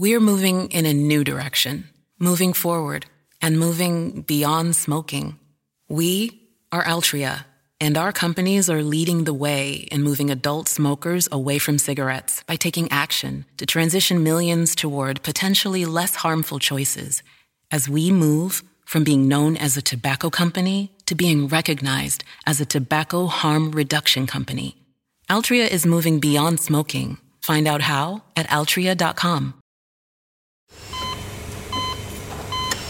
We're moving in a new direction, moving forward, and moving beyond smoking. We are Altria, and our companies are leading the way in moving adult smokers away from cigarettes by taking action to transition millions toward potentially less harmful choices as we move from being known as a tobacco company to being recognized as a tobacco harm reduction company. Altria is moving beyond smoking. Find out how at altria.com.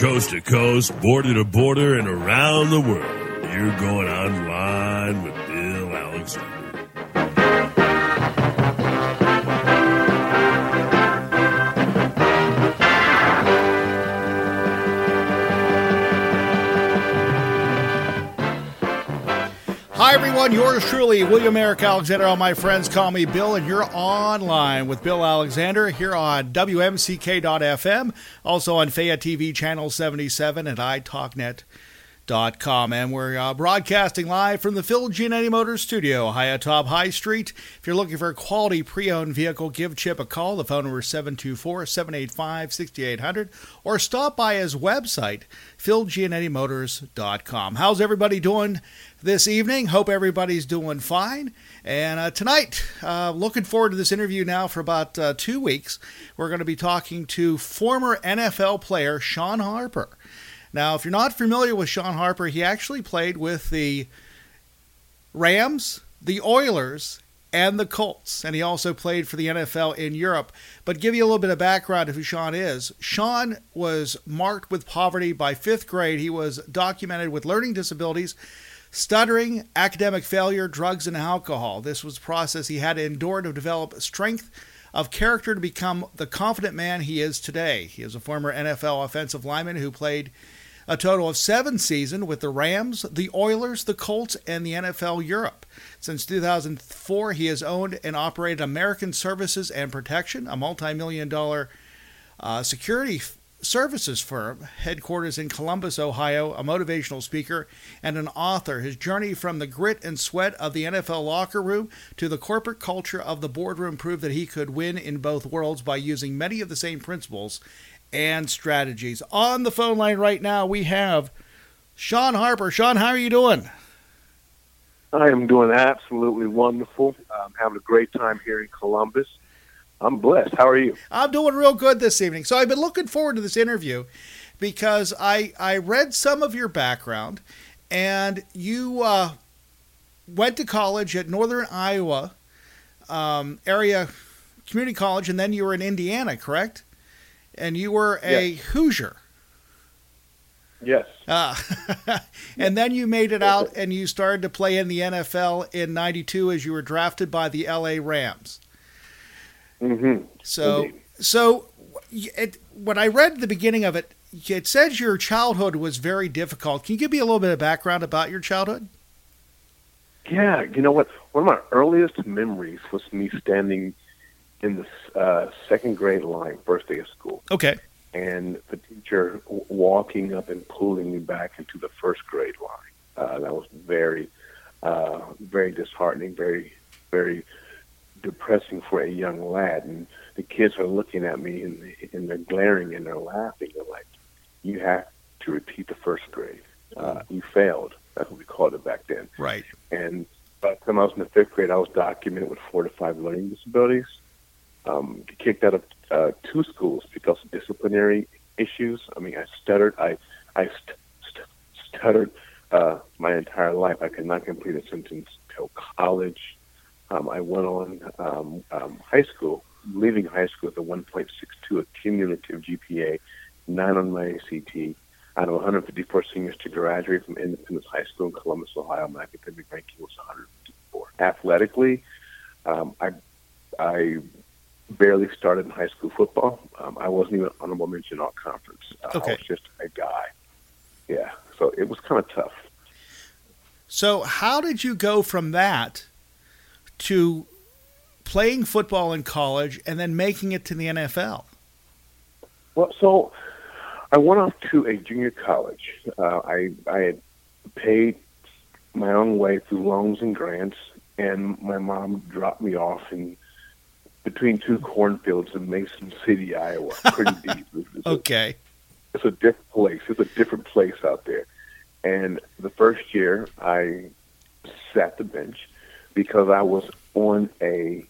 Coast to coast, border to border, and around the world. You're going online with Bill Alexander. Hi, everyone. Yours truly, William Eric Alexander. All my friends call me Bill, and you're online with Bill Alexander here on WMCK.FM, also on Fayette TV Channel 77 and iTalkNet.com. And we're uh, broadcasting live from the Phil Giannetti Motors studio, high atop High Street. If you're looking for a quality pre owned vehicle, give Chip a call. The phone number is 724 785 6800, or stop by his website, PhilGiannettiMotors.com. How's everybody doing? this evening. Hope everybody's doing fine. And uh, tonight, uh, looking forward to this interview now for about uh, two weeks. We're going to be talking to former NFL player Sean Harper. Now, if you're not familiar with Sean Harper, he actually played with the Rams, the Oilers, and the Colts. And he also played for the NFL in Europe. But give you a little bit of background of who Sean is. Sean was marked with poverty by fifth grade. He was documented with learning disabilities Stuttering, academic failure, drugs, and alcohol. This was a process he had to endure to develop strength of character to become the confident man he is today. He is a former NFL offensive lineman who played a total of seven seasons with the Rams, the Oilers, the Colts, and the NFL Europe. Since 2004, he has owned and operated American Services and Protection, a multi million dollar uh, security services firm, headquarters in Columbus, Ohio, a motivational speaker and an author. His journey from the grit and sweat of the NFL locker room to the corporate culture of the boardroom proved that he could win in both worlds by using many of the same principles and strategies. On the phone line right now, we have Sean Harper. Sean, how are you doing? I am doing absolutely wonderful. I'm having a great time here in Columbus. I'm blessed. How are you? I'm doing real good this evening. So I've been looking forward to this interview because I I read some of your background, and you uh, went to college at Northern Iowa um, area community college, and then you were in Indiana, correct? And you were a Yes. Hoosier. Yes. Uh, and then you made it out and you started to play in the NFL in 92 as you were drafted by the LA Rams. Mm-hmm. So, Indeed. so it, when I read the beginning of it, it says your childhood was very difficult. Can you give me a little bit of background about your childhood? Yeah, you know what? One of my earliest memories was me standing in the uh, second grade line, first day of school, Okay. and the teacher w- walking up and pulling me back into the first grade line. Uh, that was very, uh, very disheartening, very, very depressing for a young lad. And the kids are looking at me and, and they're glaring and they're laughing. They're like, "You have to repeat the first grade. Uh, you failed." That's what we called it back then. Right. And by the time I was in the fifth grade, I was documented with four to five learning disabilities. Um, kicked out of uh, two schools because of disciplinary issues. I mean, I stuttered. I I st- stuttered uh, my entire life. I could not complete a sentence till college. Um, I went on um, um, high school, leaving high school with a 1.62 cumulative GPA, nine on my ACT. Out of 154 seniors to graduate from Independence High School in Columbus, Ohio, my academic ranking was 154. Athletically, um, I I barely started in high school football. Um, I wasn't even honorable mention all conference. Uh, Okay. I was just a guy. Yeah, so it was kind of tough. So, how did you go from that to playing football in college and then making it to the NFL? Well, so I went off to a junior college. Uh, I I had paid my own way through loans and grants, and my mom dropped me off in between two cornfields in Mason City, Iowa. Pretty deep. It's a- Okay. it's a different place. It's a different place out there. And the first year, I sat the bench because I was on a,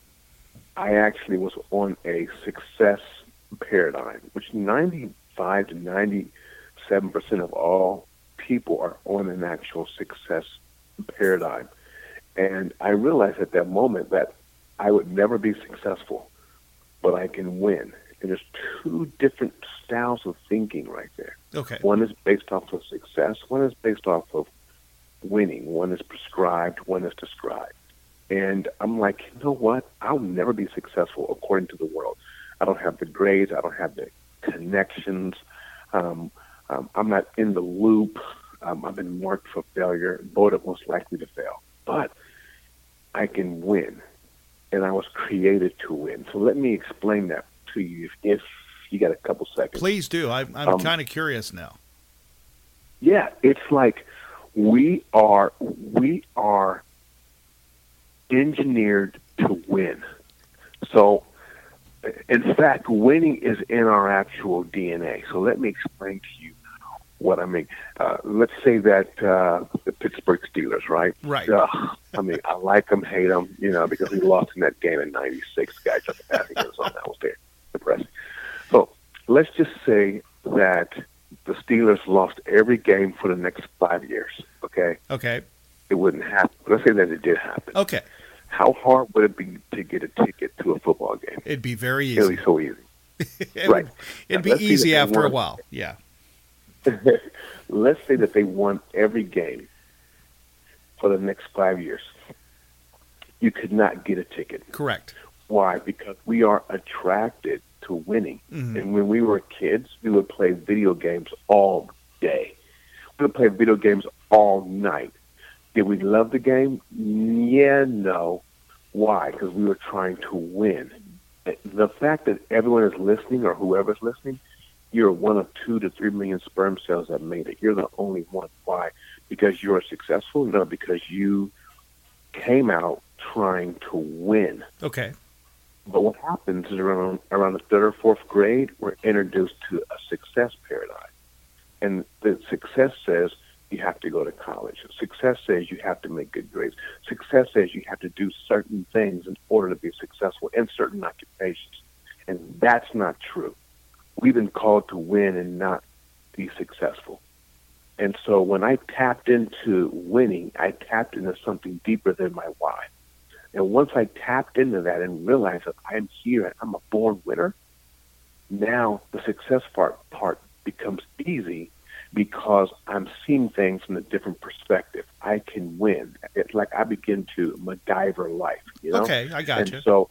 I actually was on a success paradigm, which 95 to 97 percent of all people are on an actual success paradigm. And I realized at that moment that I would never be successful, but I can win. And there's two different styles of thinking right there. Okay. One is based off of success. One is based off of winning. One is prescribed. One is described. And I'm like, you know what? I'll never be successful according to the world. I don't have the grades. I don't have the connections. Um, um, I'm not in the loop. Um, I've been marked for failure, voted most likely to fail. But I can win, and I was created to win. So let me explain that to you if, if you got a couple seconds. Please do. I, I'm Um, kind of curious now. Yeah, it's like we are we are engineered to win. So, in fact, winning is in our actual DNA. So let me explain to you what I mean. Uh, let's say that uh, the Pittsburgh Steelers, right? Right. Ugh, I mean, I like them, hate them, you know, because we lost in that game in '96. Guys took the passing end zone. That was there, depressing. So let's just say that the Steelers lost every game for the next five years. Okay, Okay. it wouldn't happen. Let's say that it did happen. Okay. How hard would it be to get a ticket to a football game? It'd be very easy. It'd be so easy. It right. Would, it'd be see that easy after a while. Yeah. Let's say that they won every game for the next five years. You could not get a ticket. Correct. Why? Because we are attracted to winning. Mhm. And when we were kids, we would play video games all day. We would play video games all night. Did we love the game? Yeah, no. Why? Because we were trying to win. The fact that everyone is listening or whoever's listening, you're one of two to three million sperm cells that made it. You're the only one. Why? Because you're successful? No, because you came out trying to win. Okay. But what happens is around around the third or fourth grade, we're introduced to a success paradigm, and the success says you have to go to college. Success says you have to make good grades. Success says you have to do certain things in order to be successful in certain occupations, and that's not true. We've been called to win and not be successful. And so when I tapped into winning, I tapped into something deeper than my why. And once I tapped into that and realized that I'm here and I'm a born winner, now the success part part becomes easy because I'm seeing things from a different perspective. I can win. It's like I begin to MacGyver life. You know? Okay, I got and you. so,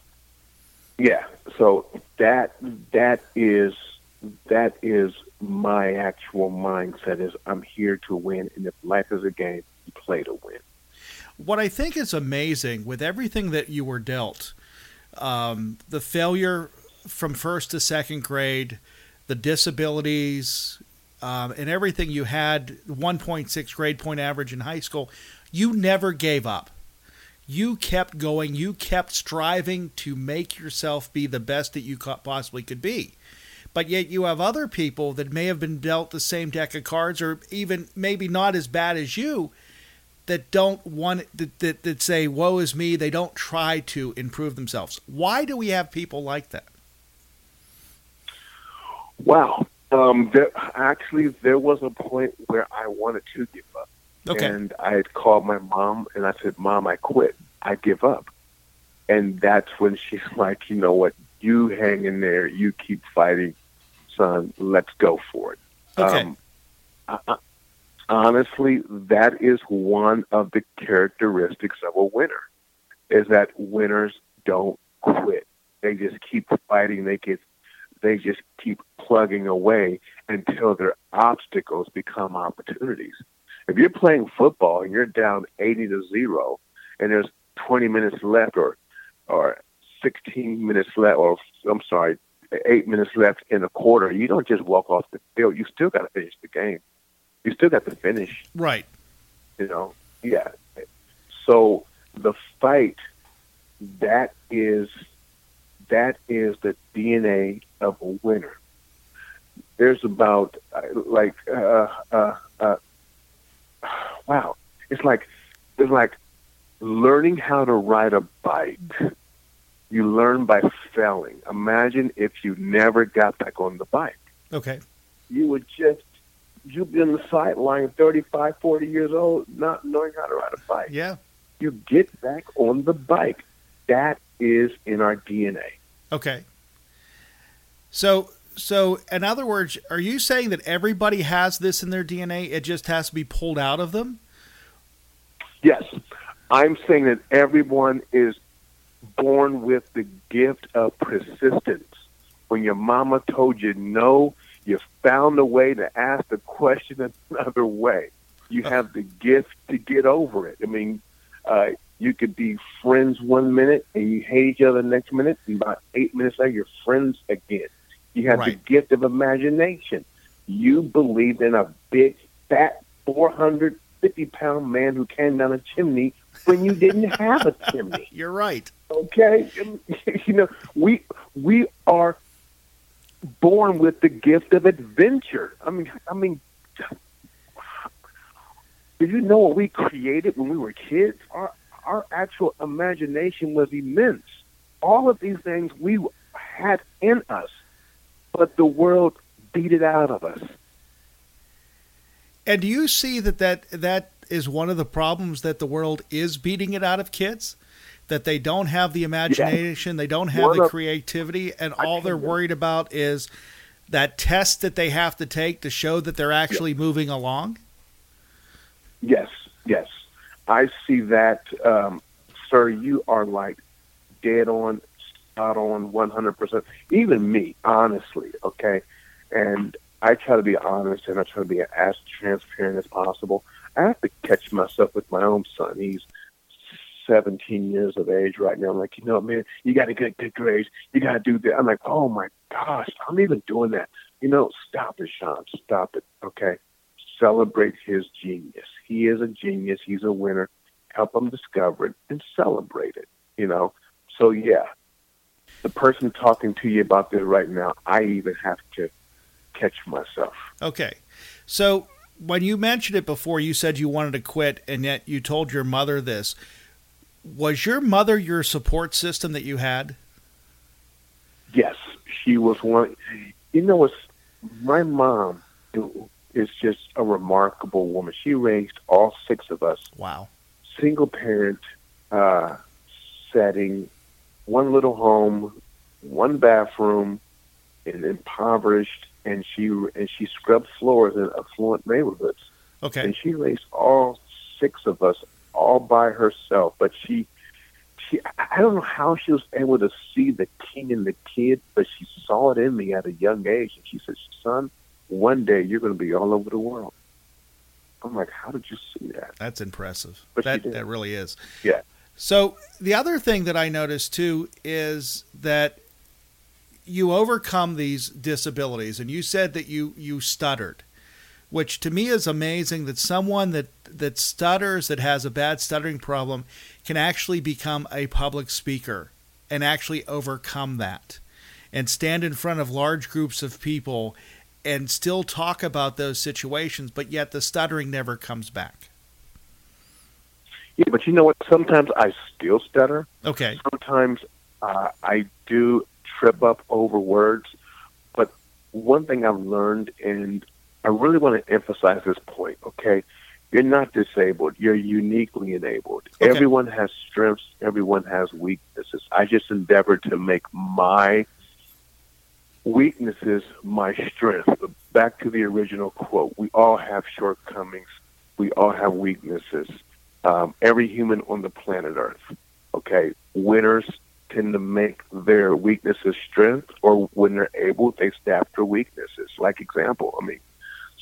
yeah. So that that is that is my actual mindset. Is I'm here to win, and if life is a game, you play to win. What I think is amazing with everything that you were dealt, um, the failure from first to second grade, the disabilities, um, and everything you had 1.6 grade point average in high school, you never gave up. You kept going. You kept striving to make yourself be the best that you possibly could be. But yet you have other people that may have been dealt the same deck of cards, or even maybe not as bad as you, that don't want that, that, that say woe is me they don't try to improve themselves why do we have people like that Wow. Um, there, actually, there was a point where I wanted to give up. Okay. And I had called my mom and I said, Mom, I quit. I give up. And that's when she's like, you know what? You hang in there. You keep fighting, son. Let's go for it. Okay. Um, I, honestly, that is one of the characteristics of a winner, is that winners don't quit. They just keep fighting. They get, they just keep plugging away until their obstacles become opportunities. If you're playing football and you're down 80 to zero, and there's 20 minutes left, or or 16 minutes left, or I'm sorry, eight minutes left in the quarter, you don't just walk off the field. You still got to finish the game. You still got to finish. Right. You know, yeah. So the fight, that is, that is the DNA of a winner. There's about uh, like, uh, uh, uh, wow, it's like, it's like learning how to ride a bike. You learn by failing. Imagine if you never got back on the bike. Okay. You would just you'd be on the sideline 35, 40 years old, not knowing how to ride a bike. Yeah. You get back on the bike. That is in our DNA. Okay. So, so in other words, are you saying that everybody has this in their DNA? It just has to be pulled out of them? Yes. I'm saying that everyone is born with the gift of persistence. When your mama told you no, you found a way to ask the question another way. You have the gift to get over it. I mean, uh, you could be friends one minute and you hate each other the next minute, and about eight minutes later, you're friends again. You have Right. the gift of imagination. You believed in a big, fat, 450 pound man who came down a chimney when you didn't have a chimney. You're right. Okay, you know we we are born with the gift of adventure. I mean, I mean, did you know what we created when we were kids? Our our actual imagination was immense. All of these things we had in us, but the world beat it out of us. And do you see that that, that is one of the problems that the world is beating it out of kids? That they don't have the imagination, they don't have One the of- creativity, and I all they're worried about is that test that they have to take to show that they're actually moving along? Yes, yes. I see that, um, sir. You are like dead on, spot on, one hundred percent. Even me, honestly, okay. And I try to be honest, and I try to be as transparent as possible. I have to catch myself with my own son. He's seventeen years of age right now. I'm like, you know, man, you got to get good grades. You got to do that. I'm like, oh my gosh, I'm even doing that. You know, stop it, Sean. Stop it. Okay celebrate his genius. He is a genius. He's a winner. Help him discover it and celebrate it. You know. So yeah, the person talking to you about this right now, I even have to catch myself. Okay. So when you mentioned it before, you said you wanted to quit, and yet you told your mother this. Was your mother your support system that you had? Yes, she was one. You know, it's my mom is just a remarkable woman. She raised all six of us Wow. single parent uh, setting, one little home, one bathroom, and impoverished, and she and she scrubbed floors in affluent neighborhoods. Okay. And she raised all six of us all by herself. But she, she, I don't know how she was able to see the king in the kid, but she saw it in me at a young age, and she said, "Son, one day you're going to be all over the world." I'm like, "How did you see that?" That's impressive. But that that really is. Yeah. So the other thing that I noticed too is that you overcome these disabilities, and you said that you you stuttered, which to me is amazing. That someone that that stutters, that has a bad stuttering problem, can actually become a public speaker and actually overcome that, and stand in front of large groups of people, and still talk about those situations, but yet the stuttering never comes back. Yeah, but you know what? Sometimes I still stutter. Okay. Sometimes uh, I do trip up over words, but one thing I've learned, and I really want to emphasize this point. Okay, you're not disabled. You're uniquely enabled. Okay. Everyone has strengths. Everyone has weaknesses. I just endeavored to make my weaknesses my strength. Back to the original quote: We all have shortcomings. We all have weaknesses. Um, every human on the planet Earth. Okay, winners tend to make their weaknesses strength, or when they're able, they staff their weaknesses. Like example, I mean,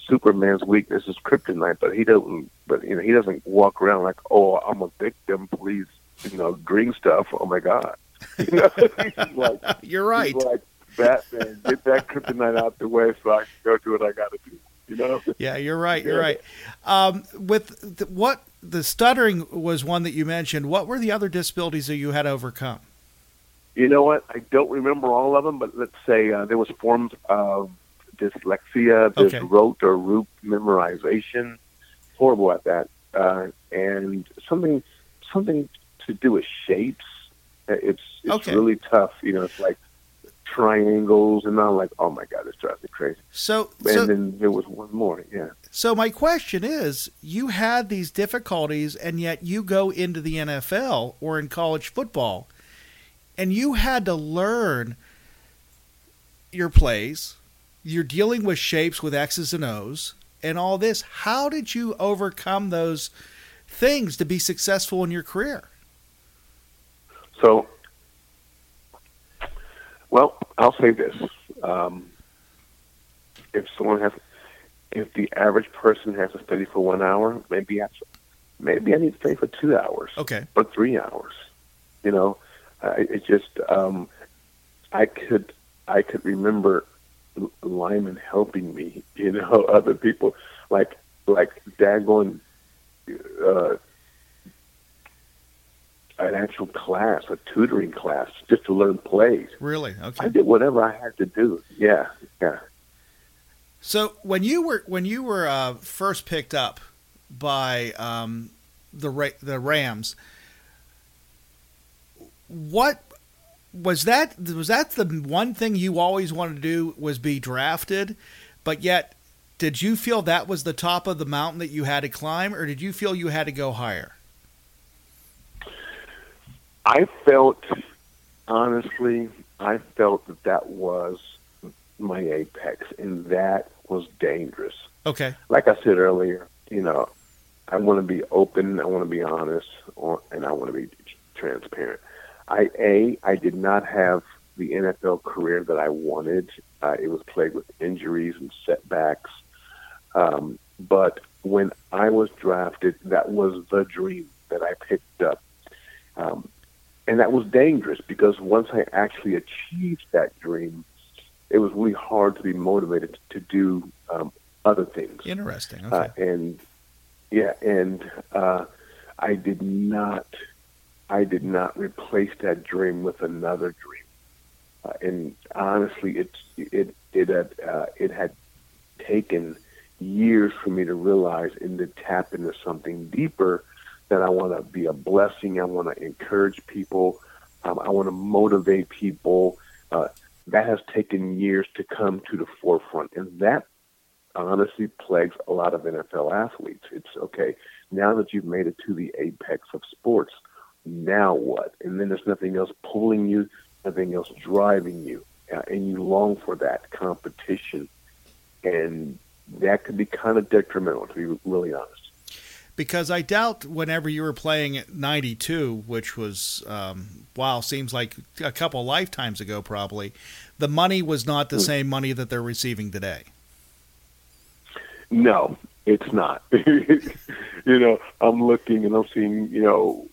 Superman's weakness is kryptonite, but he doesn't. But you know, he doesn't walk around like, "Oh, I'm a victim. Please, you know, green stuff. Oh my God." You know, like, You're right. Like Batman, get that kryptonite out the way so I can go do what I got to do. You know? Yeah, you're right. You're right. Um, with the, what the stuttering was one that you mentioned. What were the other disabilities that you had to overcome? You know what? I don't remember all of them, but let's say uh, there was forms of dyslexia. There's Okay. rote or root memorization. Horrible at that. Uh, and something something to do with shapes. Uh, It's it's Okay. really tough. You know, it's like triangles, and I'm like, oh my god, this drives me crazy. So, And so, then there was one more. Yeah. so my question is: You had these difficulties, and yet you go into the NFL or in college football, and you had to learn your plays. You're dealing with shapes with X's and O's and all this. How did you overcome those things to be successful in your career? So, well, I'll say this: um, if someone has, if the average person has to study for one hour, maybe I, maybe I need to study for two hours Okay. or three hours. You know, uh, it just um, I could I could remember linemen helping me. You know, other people like like daggone uh, an actual class, a tutoring class, just to learn plays. Really? Okay. I did whatever I had to do. Yeah, yeah. So when you were when you were uh, first picked up by um, the Ra- the Rams, what was that? Was that the one thing you always wanted to do? Was be drafted, but yet did you feel that was the top of the mountain that you had to climb, or did you feel you had to go higher? I felt, honestly, I felt that that was my apex, and that was dangerous. Okay. Like I said earlier, you know, I want to be open, I want to be honest, or, and I want to be transparent. I a I did not have the NFL career that I wanted. Uh, it was plagued with injuries and setbacks. Um, but when I was drafted, that was the dream that I picked up. Um, and that was dangerous because once I actually achieved that dream, it was really hard to be motivated to do um, other things. Interesting. Okay. Uh, and yeah, and uh, I did not, I did not replace that dream with another dream. Uh, and honestly, it it it had uh, it had taken years for me to realize and to tap into something deeper that I want to be a blessing. I want to encourage people. Um, I want to motivate people. Uh, that has taken years to come to the forefront, and that honestly plagues a lot of NFL athletes. It's okay now that you've made it to the apex of sports. Now what? And then there's nothing else pulling you, nothing else driving you, uh, and you long for that competition, and that could be kind of detrimental, to be really honest. because I doubt whenever you were playing at 92, which was, um, wow, seems like a couple lifetimes ago, probably, the money was not the same money that they're receiving today. No, it's not. you know, I'm looking and I'm seeing, you know,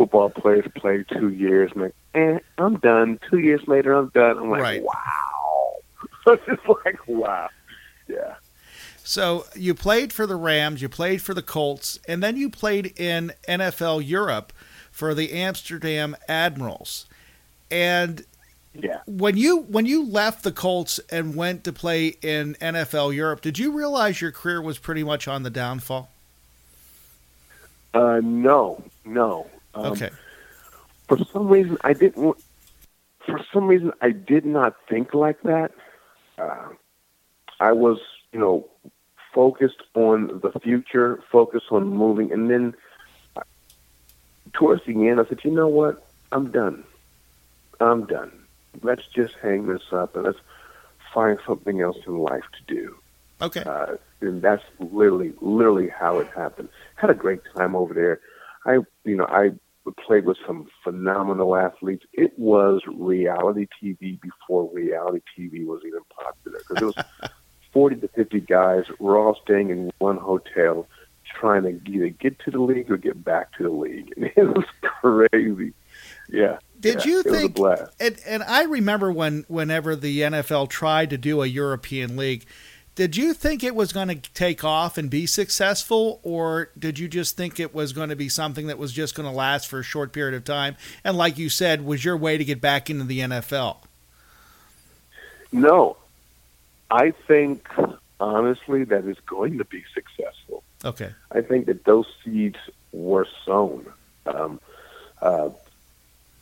football players play two years. I'm like, eh, I'm done. Two years later, I'm done. I'm like, Right. wow. it's just like, wow. Yeah. So you played for the Rams, you played for the Colts, and then you played in NFL Europe for the Amsterdam Admirals. And Yeah. when you when you left the Colts and went to play in NFL Europe, did you realize your career was pretty much on the downfall? Uh, no, no. Um, Okay. For some reason, I didn't. For some reason, I did not think like that. uh, I was, you know, focused on the future, focused on moving, and then uh, towards the end, I said, you know what? I'm done. I'm done. Let's just hang this up and let's find something else in life to do. Okay. Uh, and that's literally, literally how it happened. Had a great time over there. I, you know, I played with some phenomenal athletes. It was reality TV before reality TV was even popular because it was 40 to 50 guys. We're all staying in one hotel trying to either get to the league or get back to the league. And it was crazy. Yeah. Did yeah, you it was a think? blast. And, and I remember when whenever the NFL tried to do a European league, did you think it was going to take off and be successful, or did you just think it was going to be something that was just going to last for a short period of time? And like you said, was your way to get back into the NFL? No, I think honestly that is going to be successful. Okay. I think that those seeds were sown. Um, uh,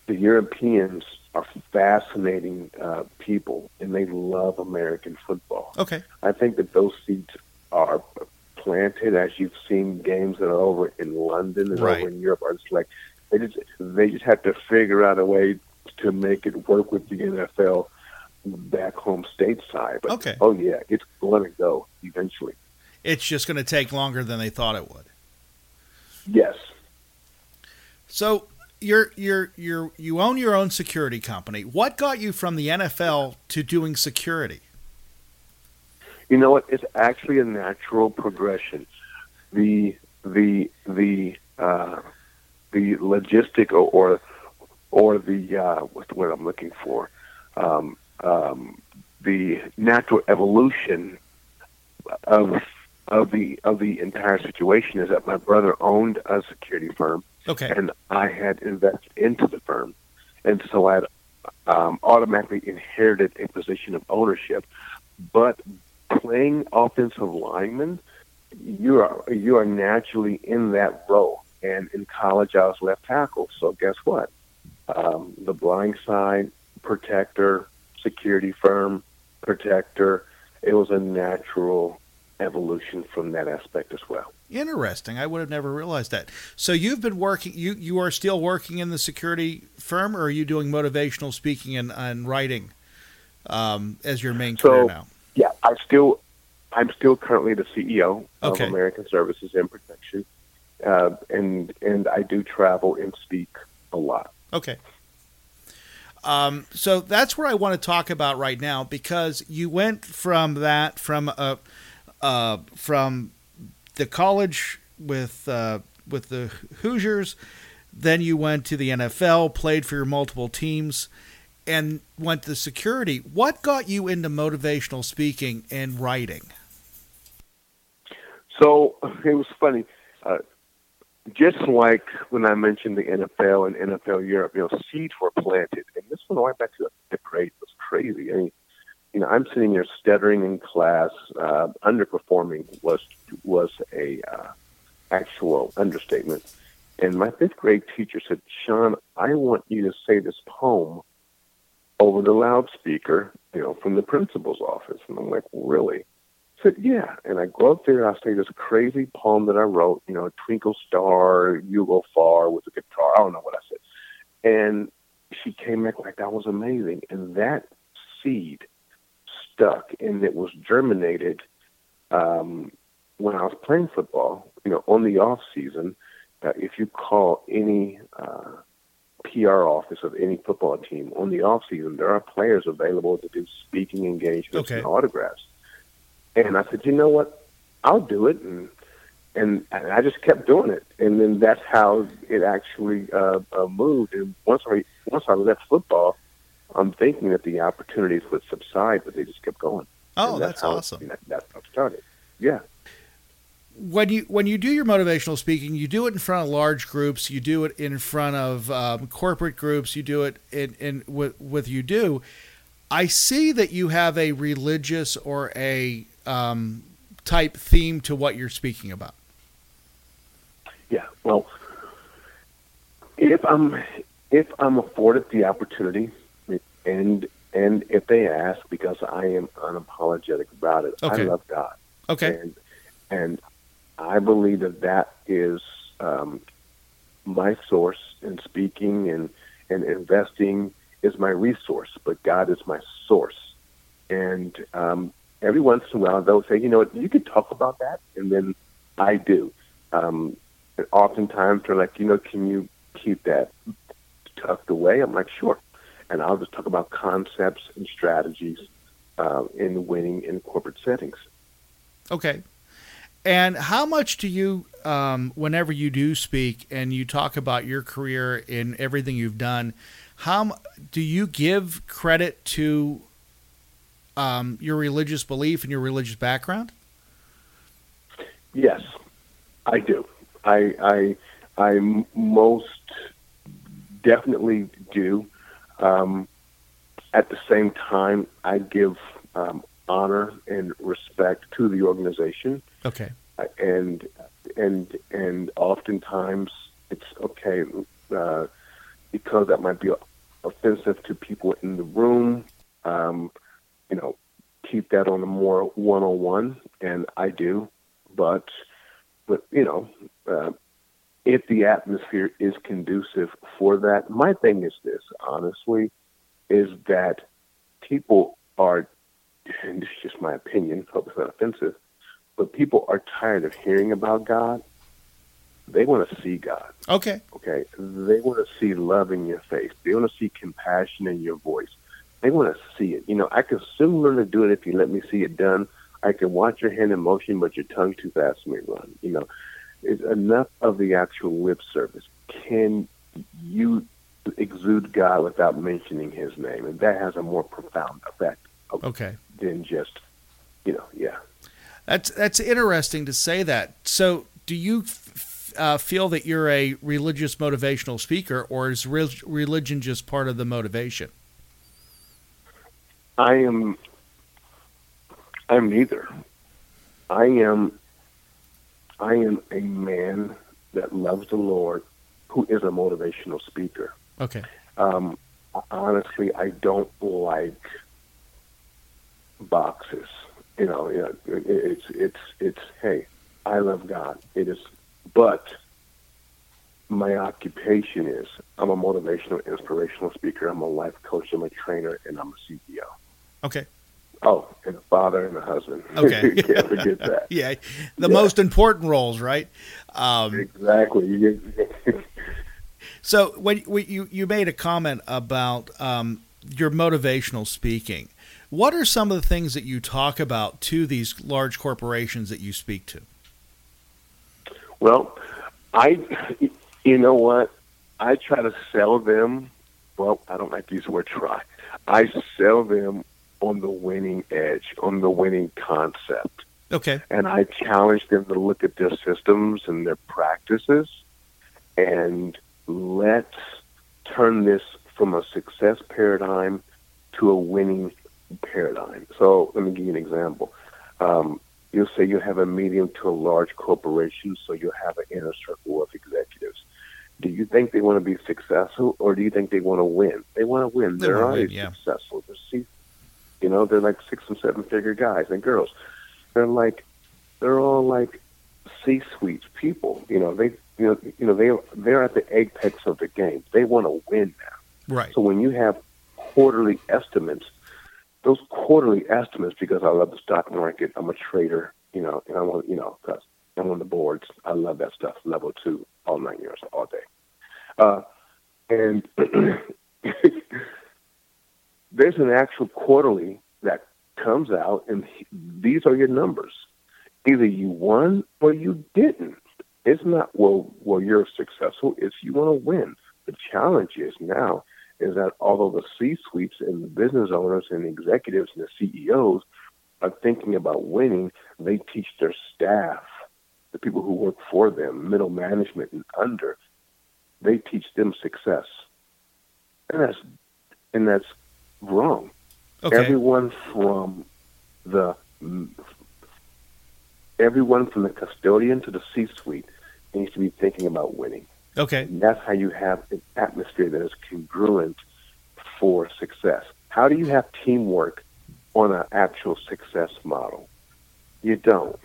the Europeans are fascinating uh, people, and they love American football. Okay. I think that those seeds are planted as you've seen games that are over in London and Right. over in Europe are just like they just they just have to figure out a way to make it work with the NFL back home stateside. But Okay. oh yeah, it's going to go eventually. It's just going to take longer than they thought it would. Yes. So you're you're you're you own your own security company. What got you from the NFL to doing security? You know what? It's actually a natural progression. The the the uh, the logistic or or, or the uh, what's the word I'm looking for? Um, um, the natural evolution of of the of the entire situation is that my brother owned a security firm Okay. and I had invested into the firm, and so I had um, automatically inherited a position of ownership. But playing offensive lineman, you are you are naturally in that role. And in college, I was left tackle. So guess what? Um, the blind side protector, security firm protector. It was a natural evolution from that aspect as well. Interesting. I would have never realized that. So you've been working. You you are still working in the security firm, or are you doing motivational speaking and, and writing um, as your main So- career now? Yeah, I still, I'm still currently the CEO Okay. of American Services and Protection, uh, and and I do travel and speak a lot. Okay. Um, so that's where I want to talk about right now because you went from that from a uh, from the college with uh, with the Hoosiers, then you went to the NFL, played for your multiple teams, and went to security. What got you into motivational speaking and writing? So it was funny. Uh, just like when I mentioned the NFL and NFL Europe, you know, seeds were planted, and this went all the way back to the fifth grade. It was crazy. I mean, you know, I'm sitting there stuttering in class, uh, underperforming was was a uh, actual understatement. And my fifth grade teacher said, "Sean, I want you to say this poem over the loudspeaker, you know, from the principal's office." And I'm like, "Really?" I said, yeah. And I go up there and I say this crazy poem that I wrote, you know, Twinkle Star, You Go Far with a guitar. I don't know what I said. And she came back like, that was amazing. And that seed stuck and it was germinated um, when I was playing football, you know, on the off season. Uh, if you call any uh, PR office of any football team on the off season, there are players available to do speaking engagements Okay. and autographs. And I said, you know what? I'll do it. And and, and I just kept doing it. And then that's how it actually uh, uh, moved. And once I once I left football, I'm thinking that the opportunities would subside, but they just kept going. Oh, And that's how, awesome. That, that's how it started. Yeah. When you when you do your motivational speaking, you do it in front of large groups. You do it in front of um, corporate groups. You do it in, in with with you do. I see that you have a religious or a um, type theme to what you're speaking about. Yeah. Well, if I'm if I'm afforded the opportunity, and and if they ask, because I am unapologetic about it, Okay. I love God. Okay. And and I believe that that is um, my source in speaking and and investing is my resource, but God is my source. And um, every once in a while, they'll say, you know, what, you could talk about that, and then I do. Um, and oftentimes, they're like, you know, can you keep that tucked away? I'm like, sure. And I'll just talk about concepts and strategies uh, in winning in corporate settings. Okay. And how much do you, um, whenever you do speak and you talk about your career and everything you've done, how do you give credit to um, your religious belief and your religious background? Yes, I do. I I, I most definitely do. Um, at the same time, I give um, honor and respect to the organization, Okay. uh, and and and oftentimes it's okay uh, because that might be offensive to people in the room. Um, you know, keep that on a more one-on-one, and I do. But but you know, uh, if the atmosphere is conducive for that, my thing is this: honestly, is that people are, and this is just my opinion. Hope it's not offensive, but people are tired of hearing about God. They want to see God. Okay. Okay, they want to see love in your face. They want to see compassion in your voice. They want to see it. You know, I can soon learn to do it if you let me see it done. I can watch your hand in motion, but your tongue too fast for me to run. You know, it's enough of the actual lip service. Can you exude God without mentioning His name, and that has a more profound effect Okay. Than just, you know, yeah. That's that's interesting to say that. So, do you f- uh, feel that you're a religious motivational speaker, or is re- religion just part of the motivation? I am. I'm neither. I am. I am a man that loves the Lord, who is a motivational speaker. Okay. Um, honestly, I don't like boxes. You know, you know, it's it's it's. Hey, I love God. It is, but my occupation is I'm a motivational, inspirational speaker. I'm a life coach. I'm a trainer, and I'm a CEO. Okay. Oh, and a father and a husband. Okay. Can't forget that. Yeah, the Yeah. most important roles, right? Um, Exactly. So when, when you you made a comment about um, your motivational speaking, what are some of the things that you talk about to these large corporations that you speak to? well, I, you know what? I try to sell them. Well, I don't like to use the word try. I sell them on the winning edge, on the winning concept. Okay. and I challenge them to look at their systems and their practices and let's turn this from a success paradigm to a winning paradigm. So let me give you an example. Um, you'll say you have a medium to a large corporation, so you have an inner circle of executives. Do you think they want to be successful, or do you think they want to win? They want to win. They They're wanna already win, yeah. successful. They're see- you know, they're like six and seven figure guys and girls. They're like, they're all like C-suite people. You know, they, you know, you know, they they're at the apex of the game. They want to win now. Right. So when you have quarterly estimates, those quarterly estimates, because I love the stock market, I'm a trader, you know, and I want, you know, because I'm on the boards. I love that stuff. Level two, all nine years, all day. Uh, and there's an actual quarterly that comes out, and these are your numbers. Either you won or you didn't. It's not well, well, you're successful. It's you want to win. The challenge is now is that although the C-suites and the business owners and the executives and the CEOs are thinking about winning, they teach their staff, the people who work for them, middle management and under, they teach them success, and that's and that's wrong. Okay. Everyone from the everyone from the custodian to the C-suite needs to be thinking about winning. Okay. And that's how you have an atmosphere that is congruent for success. How do you have teamwork on an actual success model? You don't.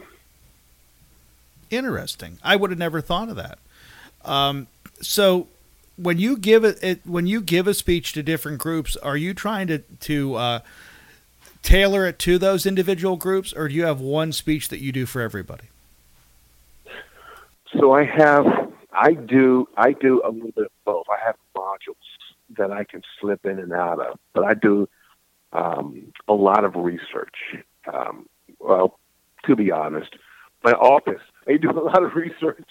Interesting. I would have never thought of that. Um, so when you give it, it, when you give a speech to different groups, are you trying to to uh, tailor it to those individual groups, or do you have one speech that you do for everybody? So I have, I do, I do a little bit of both. I have modules that I can slip in and out of, but I do um, a lot of research. Um, well, to be honest, my office, I do a lot of research,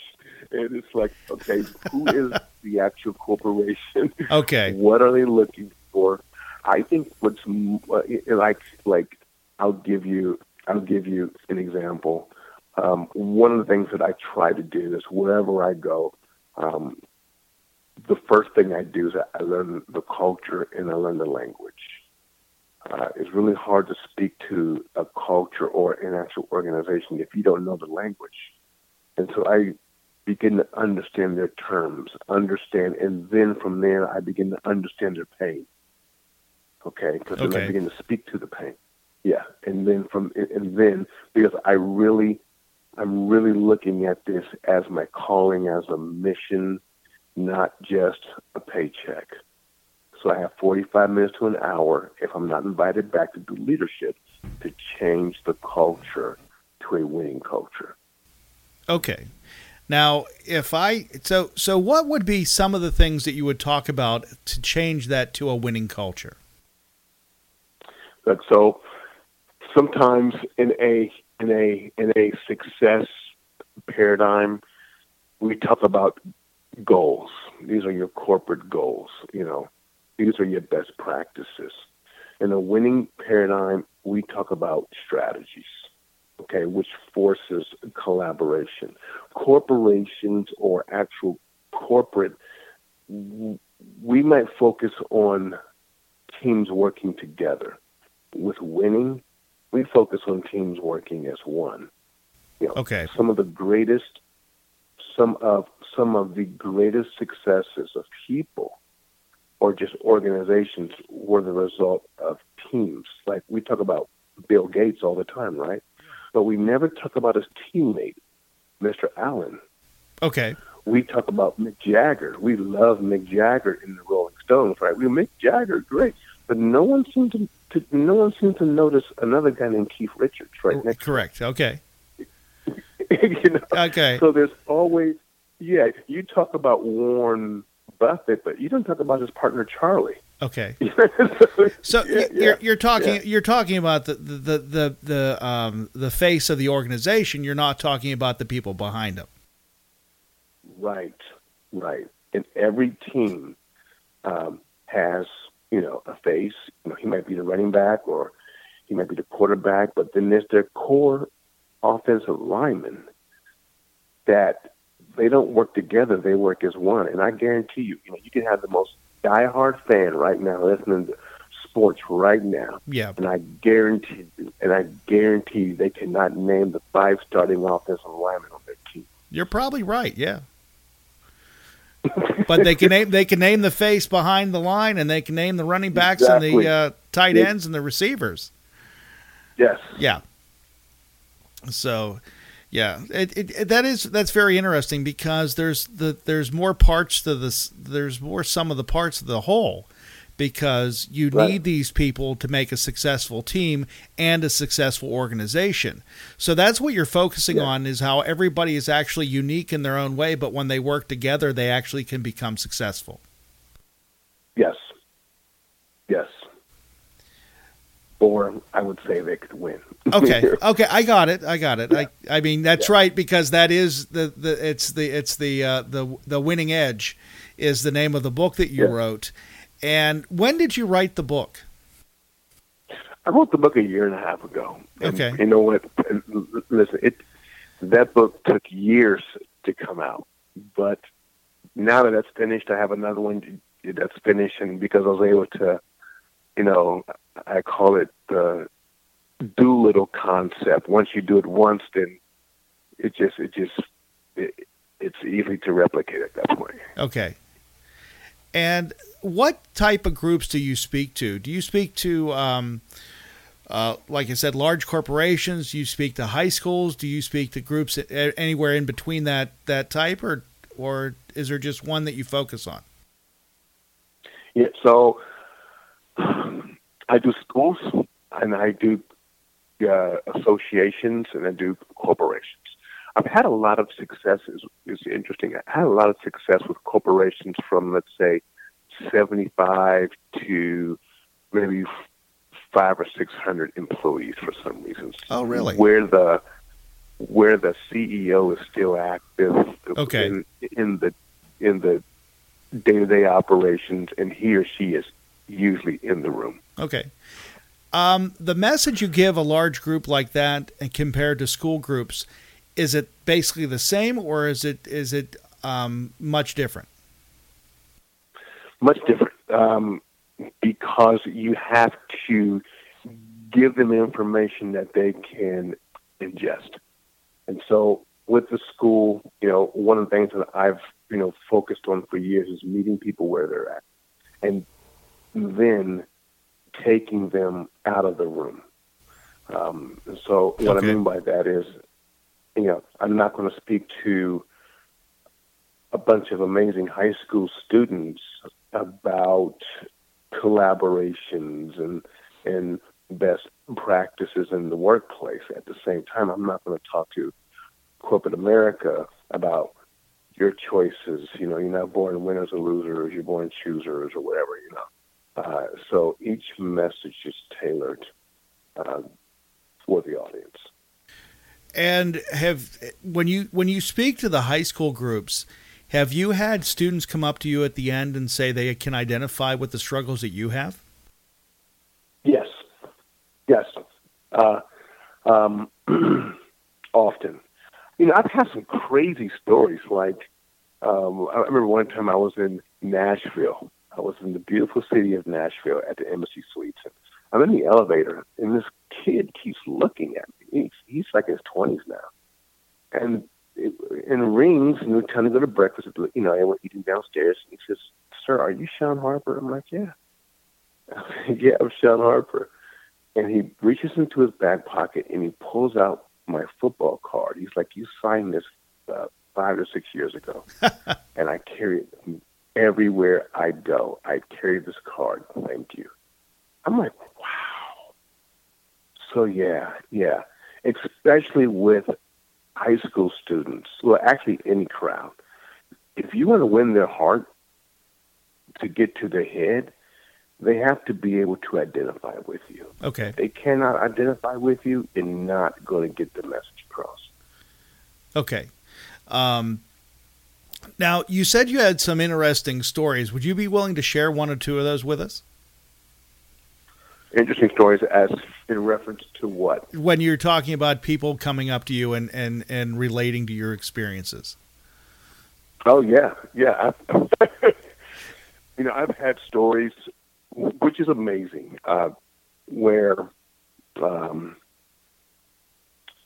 and it's like, okay, who is the actual corporation? Okay. what are they looking for? I think what's uh, like, like, I'll give you, I'll give you an example um, one of the things that I try to do is wherever I go, um, the first thing I do is I learn the culture and I learn the language. Uh, it's really hard to speak to a culture or an actual organization if you don't know the language. And so I begin to understand their terms, understand, and then from there I begin to understand their pain. Okay, because then Okay. I begin to speak to the pain. Yeah, and then from and then because I really I'm really looking at this as my calling, as a mission, not just a paycheck. So I have 45 minutes to an hour, if I'm not invited back to do leadership, to change the culture to a winning culture. Okay. Now, if I so so, what would be some of the things that you would talk about to change that to a winning culture? But so sometimes in a in a in a success paradigm, we talk about goals. These are your corporate goals. You know, these are your best practices. In a winning paradigm, we talk about strategies. Okay, which forces collaboration. Corporations or actual corporate, we might focus on teams working together. With winning, we focus on teams working as one. You know, Okay. Some of the greatest, some of some of the greatest successes of people, or just organizations, were the result of teams. Like we talk about Bill Gates all the time, right? But we never talk about his teammate, Mr. Allen. Okay. We talk about Mick Jagger. We love Mick Jagger in the Rolling Stones, right? We Mick Jagger, great, but no one seemed to, to no one seemed to notice another guy named Keith Richards right next. Correct. Okay. you know? Okay. So there's always, yeah. You talk about Warren Buffett, but you don't talk about his partner Charlie. Okay. so, yeah, you're yeah, you're talking yeah. you're talking about the the the the, the um the face of the organization. You're not talking about the people behind them. Right, right. And every team um, has, you know, a face. You know, he might be the running back or he might be the quarterback, but then there's their core offensive linemen that they don't work together; they work as one. And I guarantee you, you know, you can have the most diehard fan right now listening to sports right now, Yeah. and I guarantee, you, and I guarantee you, they cannot name the five starting offensive linemen on their team. You're probably right. Yeah. But they can name they can name the face behind the line, and they can name the running backs and the uh, tight ends and the receivers. Yes. Yeah. So, yeah, it, it, it- that is that's very interesting because there's the there's more parts to this. There's more some of the parts of the whole because you Right. need these people to make a successful team and a successful organization. So that's what you're focusing Yeah. on is how everybody is actually unique in their own way, but when they work together, they actually can become successful. Yes. Yes. Or I would say they could win. Okay, okay, I got it. I got it. I, I mean that's right because that is the, the it's the it's the uh, the the winning edge is the name of the book that you Yeah. wrote. And when did you write the book? I wrote the book a year and a half ago. And Okay. You know what? And l- l- Listen, it that book took years to come out, but now that that's finished, I have another one that's finished, and because I was able to, you know, I call it the Doolittle concept. Once you do it once, then it just it just it, it's easy to replicate at that point. Okay. And what type of groups do you speak to? Do you speak to, um, uh, like I said, large corporations? Do you speak to high schools? Do you speak to groups anywhere in between that that type, or or is there just one that you focus on? Yeah, so I do schools and I do uh, associations and I do corporations. I've had a lot of success. Is, is interesting. I had a lot of success with corporations from let's say seventy-five to maybe five or six hundred employees for some reason. Oh, really? Where the where the CEO is still active. Okay. In, in the in the day-to-day operations, and he or she is usually in the room. Okay. Um, the message you give a large group like that, and compared to school groups, is it basically the same, or is it is it um, much different? Much different, um, because you have to give them information that they can ingest, and so with the school, you know, one of the things that I've you know focused on for years is meeting people where they're at, and then taking them out of the room. Um, so what okay. I mean by that is, you know, I'm not going to speak to a bunch of amazing high school students about collaborations and and best practices in the workplace. At the same time, I'm not going to talk to corporate America about your choices. You know, you're not born winners or losers. You're born choosers or whatever. You know, uh, so each message is tailored uh, for the audience. And have when you when you speak to the high school groups, have you had students come up to you at the end and say they can identify with the struggles that you have? Yes, yes, uh, um, often. You know, I've had some crazy stories. Like um, I remember one time I was in Nashville, I was in the beautiful city of Nashville at the Embassy Suites. I'm in the elevator, and this kid keeps looking at me. He's, he's like in his 20s now. And it, and rings, and we're trying to go to breakfast. You know, I went eating downstairs, and he says, Sir, are you Shawn Harper? I'm like, Yeah. yeah, I'm Shawn Harper. And he reaches into his back pocket and he pulls out my football card. He's like, You signed this uh, five or six years ago. and I carry it everywhere I go, I carry this card. Thank you. I'm like, wow. So yeah, yeah. Especially with high school students, well, actually any crowd. If you want to win their heart to get to their head, they have to be able to identify with you. Okay. If they cannot identify with you, you're not going to get the message across. Okay. Um, now, you said you had some interesting stories. Would you be willing to share one or two of those with us? Interesting stories as in reference to what? When you're talking about people coming up to you and, and, and relating to your experiences. Oh, yeah. Yeah. you know, I've had stories, which is amazing, uh, where um,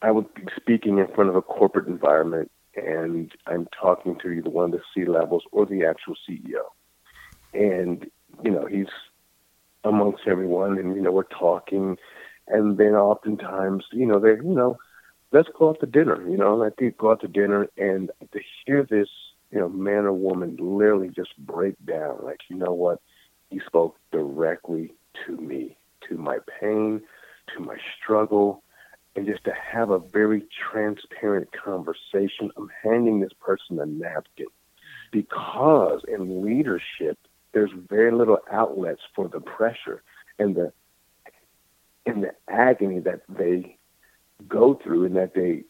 I would be speaking in front of a corporate environment and I'm talking to either one of the C levels or the actual CEO. And, you know, he's amongst everyone and, you know, we're talking. And then oftentimes, you know, they're, you know, let's go out to dinner, you know, let people go out to dinner and to hear this, you know, man or woman literally just break down, like, you know what, he spoke directly to me, to my pain, to my struggle, and just to have a very transparent conversation. I'm handing this person a napkin because in leadership, there's very little outlets for the pressure and the and the agony that they go through and that they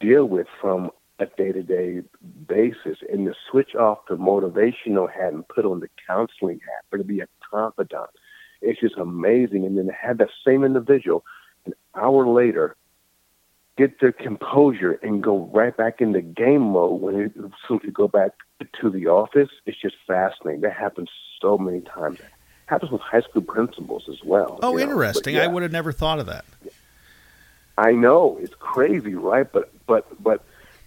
deal with from a day-to-day basis. And to switch off the motivational hat and put on the counseling hat or to be a confidant. It's just amazing. And then to have that same individual an hour later get their composure and go right back into game mode when it simply go back to the office. It's just fascinating. That happens so many times. It happens with high school principals as well. Oh, interesting. Yeah. I would have never thought of that. I know it's crazy, right? But but but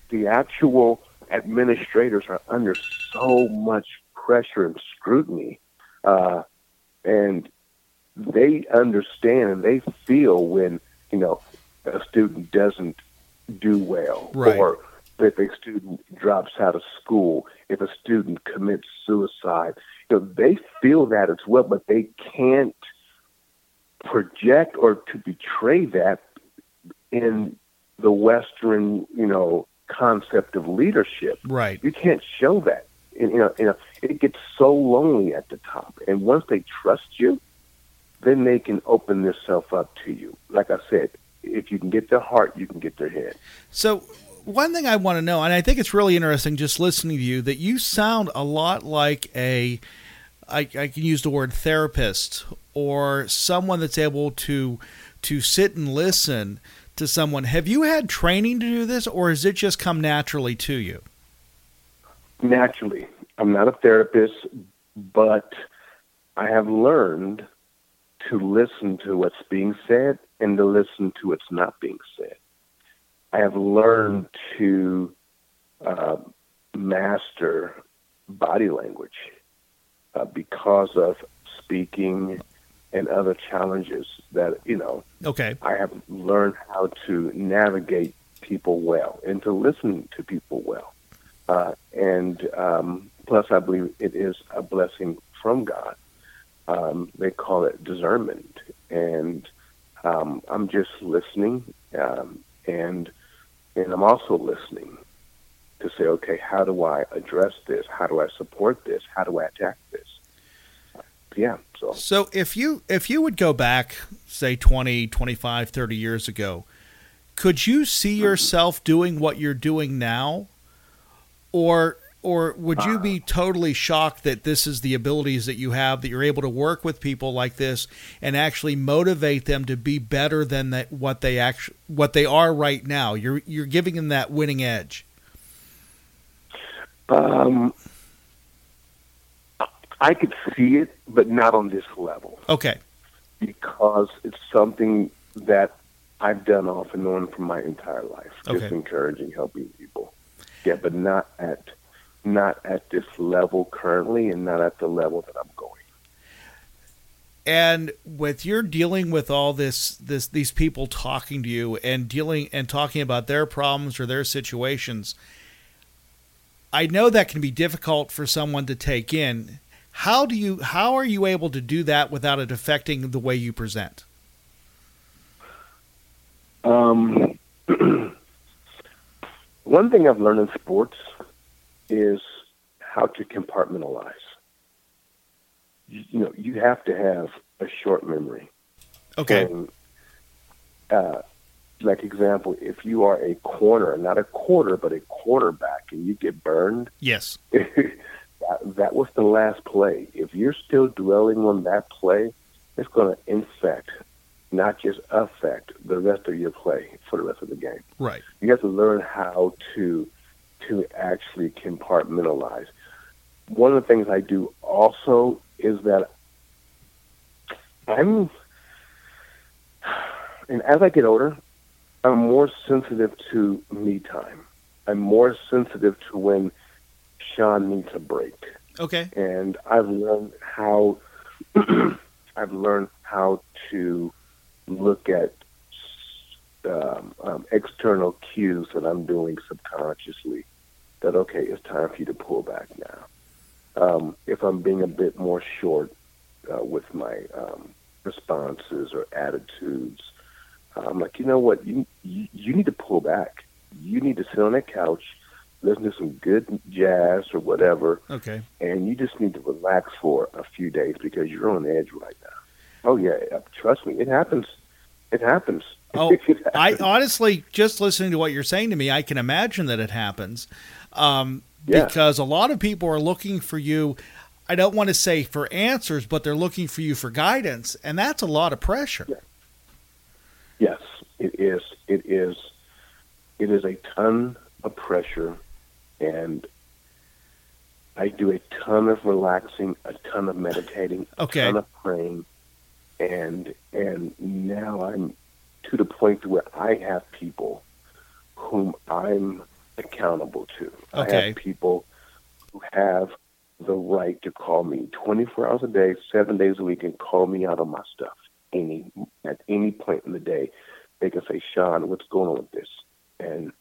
the actual administrators are under so much pressure and scrutiny, uh, and they understand and they feel when you know a student doesn't do well, Right. or if a student drops out of school, if a student commits suicide, you know they feel that as well, but they can't project or to betray that in the Western, you know, concept of leadership. Right. You can't show that. And, you know, you know, it gets so lonely at the top. And once they trust you, then they can open themselves up to you. Like I said, if you can get their heart, you can get their head. So, one thing I want to know, and I think it's really interesting just listening to you, that you sound a lot like a, I, I can use the word therapist or someone that's able to to sit and listen to someone. Have you had training to do this, or has it just come naturally to you? Naturally, I'm not a therapist, but I have learned to listen to what's being said and to listen to what's not being said. I have learned to uh, master body language uh, because of speaking and other challenges that, you know, Okay. I have learned how to navigate people well and to listen to people well. Uh, and um, plus, I believe it is a blessing from God. Um, they call it discernment. And um, I'm just listening, um, and and I'm also listening to say, okay, how do I address this? How do I support this? How do I attack this? Yeah, so So if you if you would go back say 20, 25, 30 years ago, could you see mm-hmm. yourself doing what you're doing now? Or or would you be totally shocked that this is the abilities that you have that you're able to work with people like this and actually motivate them to be better than that what they actually what they are right now? You're you're giving them that winning edge. um, I could see it, but not on this level. Okay. because it's something that I've done off and on for my entire life, just encouraging, helping people. Yeah, but not at not at this level currently, and not at the level that I'm going. and with your dealing with all this this these people talking to you and dealing and talking about their problems or their situations i know that can be difficult for someone to take in how do you how are you able to do that without it affecting the way you present Um, one thing I've learned in sports is how to compartmentalize. You, you know, you have to have a short memory. okay And, uh, like example, if you are a corner, not a quarter, but a quarterback, and you get burned, yes that, that was the last play. If you're still dwelling on that play, it's going to infect, not just affect, the rest of your play for the rest of the game. right You have to learn how to to actually compartmentalize. One of the things I do also is that I'm, and as I get older, I'm more sensitive to me time. I'm more sensitive to when Shawn needs a break okay and I've learned how I've learned how to look at um, um, external cues that I'm doing subconsciously. That okay, it's time for you to pull back now. Um, if I'm being a bit more short uh, with my um, responses or attitudes, I'm like, you know what, you, you you need to pull back. You need to sit on that couch, listen to some good jazz or whatever, okay and you just need to relax for a few days because you're on edge right now. Oh yeah, uh, trust me, it happens. It happens. Oh, I honestly, just listening to what you're saying to me, I can imagine that it happens. Um, Yeah. Because a lot of people are looking for you. I don't want to say for answers, but they're looking for you for guidance, and that's a lot of pressure. yes, it is. It is. It is a ton of pressure, and I do a ton of relaxing, a ton of meditating, Okay. a ton of praying, and and now I'm to the point where I have people whom I'm accountable to. Okay. I have people who have the right to call me 24 hours a day, seven days a week, and call me out on my stuff any at any point in the day. They can say, Shawn, what's going on with this? And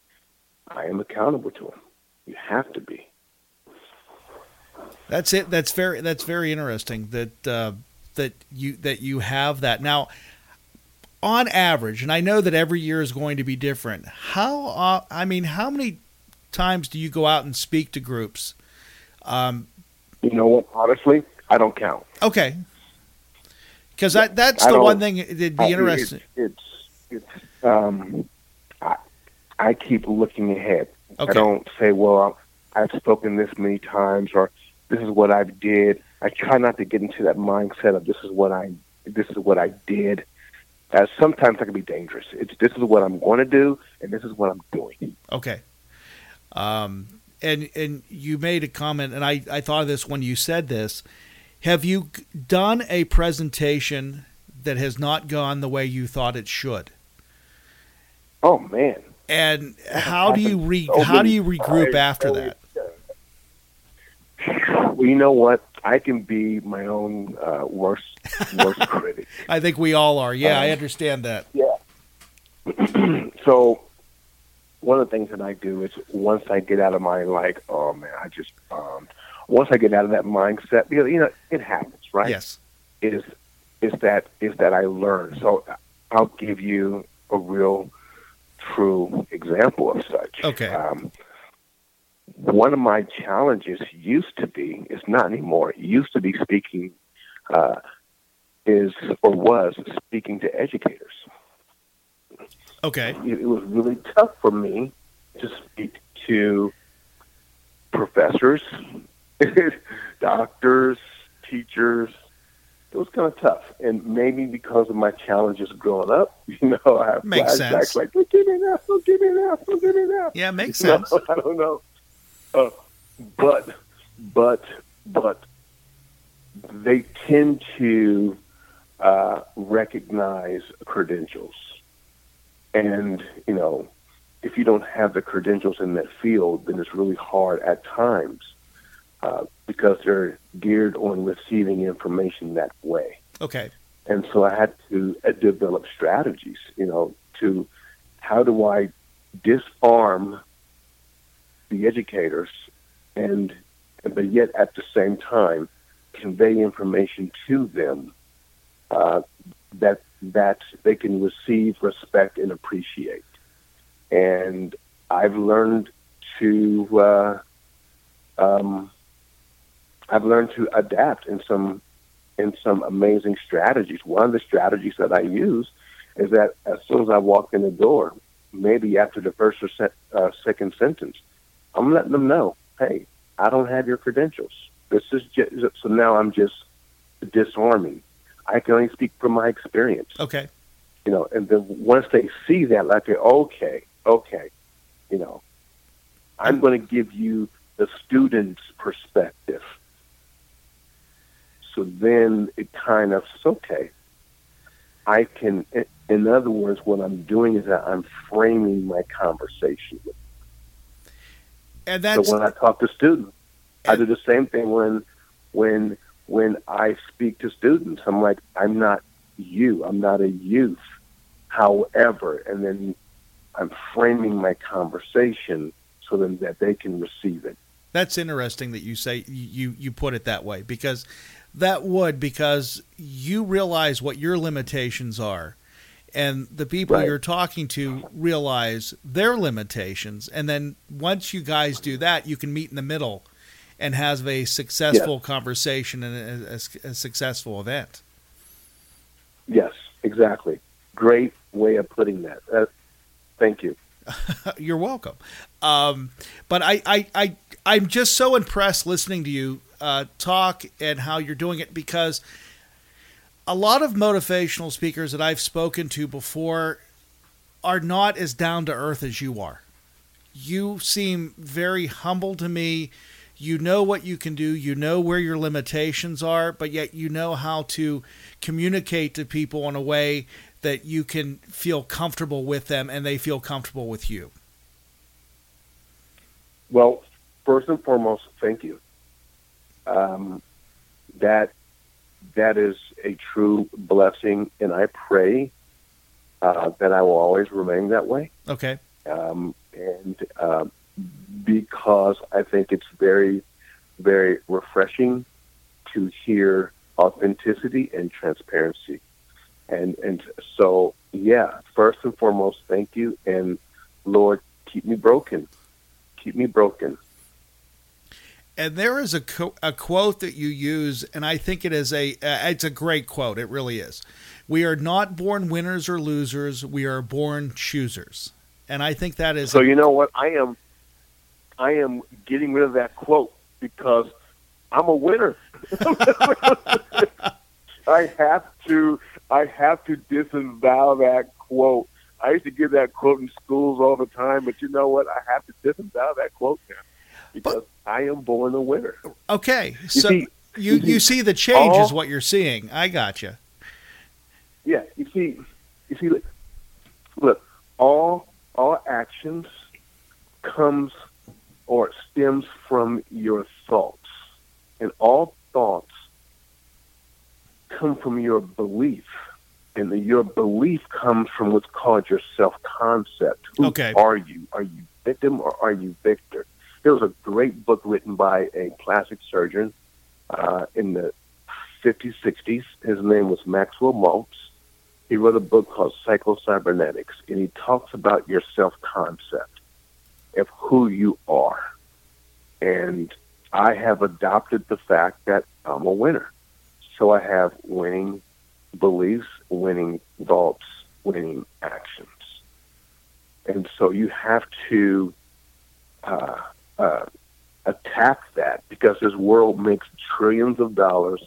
I am accountable to them. You have to be. That's it. That's very that's very interesting that uh, that you that you have that now. On average, and I know that every year is going to be different. How uh, I mean, how many times do you go out and speak to groups? Um, you know what? Honestly, I don't count. Okay, because that that's the one thing that'd be I, interesting. It's it's, it's um, I, I keep looking ahead. Okay. I don't say, well, I've spoken this many times, or this is what I've did. I try not to get into that mindset of this is what I this is what I did. As sometimes that can be dangerous. It's this is what I'm going to do, and this is what I'm doing. Okay. Um, and and you made a comment, and I I thought of this when you said this. Have you done a presentation that has not gone the way you thought it should? Oh man! And how do you re how do you regroup after that? Well, you know what? I can be my own uh, worst worst critic. I think we all are. Yeah, um, I understand that. Yeah. so one of the things that I do is once I get out of my like, oh man, I just um, once I get out of that mindset, because you know it happens, right? Yes. Is is that is that I learn. So I'll give you a real true example of such. Okay. Um, one of my challenges used to be, it's not anymore, used to be speaking, uh, is or was speaking to educators. Okay. It, it was really tough for me to speak to professors, doctors, teachers. It was kind of tough, and maybe because of my challenges growing up, you know, I have makes flashbacks sense. like, "Don't give me that! Don't give me that! Don't give me that!" Yeah, makes sense. I don't know. Uh, but, but, but they tend to uh, recognize credentials. And, you know, if you don't have the credentials in that field, then it's really hard at times uh, because they're geared on receiving information that way. Okay. And so I had to uh, develop strategies, you know, to how do I disarm the educators and but yet at the same time convey information to them uh, that that they can receive, respect, and appreciate. And I've learned to uh, um, I've learned to adapt in some in some amazing strategies. One of the strategies that I use is that as soon as I walk in the door, maybe after the first or se- uh, second sentence, I'm letting them know, hey, I don't have your credentials. This is just, so now I'm just disarming. I can only speak from my experience. Okay. You know, and then once they see that, like, they okay, okay, you know, I'm going to give you the student's perspective. So then it kind of, okay, I can, in other words, what I'm doing is that I'm framing my conversation with and that's so when I talk to students, I do the same thing when when when I speak to students. I'm like, I'm not you. I'm not a youth. However, and then I'm framing my conversation so then that they can receive it. That's interesting that you say you you put it that way because that would because you realize what your limitations are and the people right. you're talking to realize their limitations and then once you guys do that you can meet in the middle and have a successful yes. conversation and a, a, a, successful event. Yes exactly. Great way of putting that. Uh, thank you. You're welcome. Um, but I, I, I, i'm just so impressed listening to you uh, talk and how you're doing it because – a lot of motivational speakers that I've spoken to before are not as down to earth as you are. You seem very humble to me. You know what you can do, you know where your limitations are, but yet you know how to communicate to people in a way that you can feel comfortable with them and they feel comfortable with you. Well, first and foremost, thank you. um, that that is a true blessing, and I pray uh, that I will always remain that way. Okay. Um, and uh, because I think it's very, very refreshing to hear authenticity and transparency. And and so yeah, first and foremost, thank you, and Lord, keep me broken, keep me broken. And there is a, co- a quote that you use, and I think it is a uh, it's a great quote. It really is. We are not born winners or losers. We are born choosers. And I think that is So you know what? I am I am getting rid of that quote because I'm a winner. I have to I have to disavow that quote. I used to give that quote in schools all the time, but you know what? I have to disavow that quote now because I am born a winner. okay. You So see- you you see the change is what you're seeing. I got you. Yeah, you see, you see, look, look, all all actions comes or stems from your thoughts, and all thoughts come from your belief, and the, your belief comes from what's called your self concept. Who Okay. are you? Are you victim or are you victor? There was a great book written by a plastic surgeon uh, in the 50s, 60s. His name was Maxwell Maltz he wrote a book called Psycho-Cybernetics, and he talks about your self-concept of who you are. And I have adopted the fact that I'm a winner. So I have winning beliefs, winning thoughts, winning actions. And so you have to uh, uh, attack that because this world makes trillions of dollars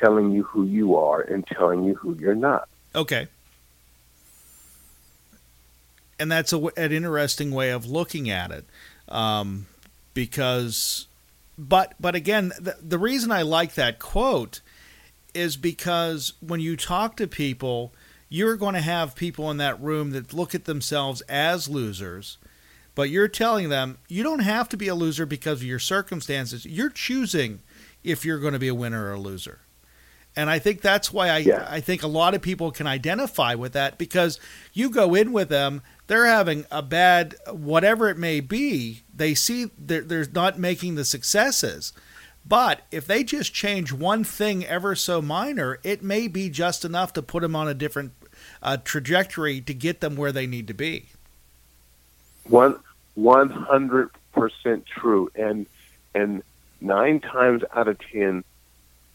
telling you who you are and telling you who you're not. Okay. And that's a, an interesting way of looking at it, um, because, but but again, the, the reason I like that quote is because when you talk to people, you're going to have people in that room that look at themselves as losers, but you're telling them you don't have to be a loser because of your circumstances. You're choosing if you're going to be a winner or a loser. And I think that's why I Yeah. I think a lot of people can identify with that because you go in with them, they're having a bad whatever it may be. They see they're, they're not making the successes. But if they just change one thing ever so minor, it may be just enough to put them on a different uh, trajectory to get them where they need to be. One one hundred percent true, and and nine times out of ten,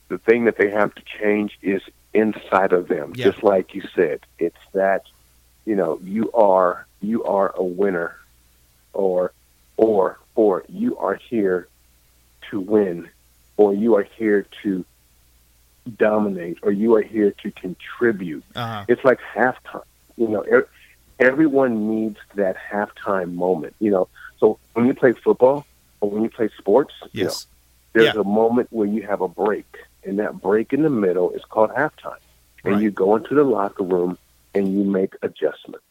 the thing that they have to change is inside of them. Yeah. Just like you said, it's that you know you are you are a winner, or or or you are here to win, or you are here to dominate, or you are here to contribute. Uh-huh. It's like halftime. You know, everyone needs that halftime moment. You know, so when you play football or when you play sports, you know, Yes. there's Yeah. a moment where you have a break, and that break in the middle is called halftime. And Right. you go into the locker room and you make adjustments,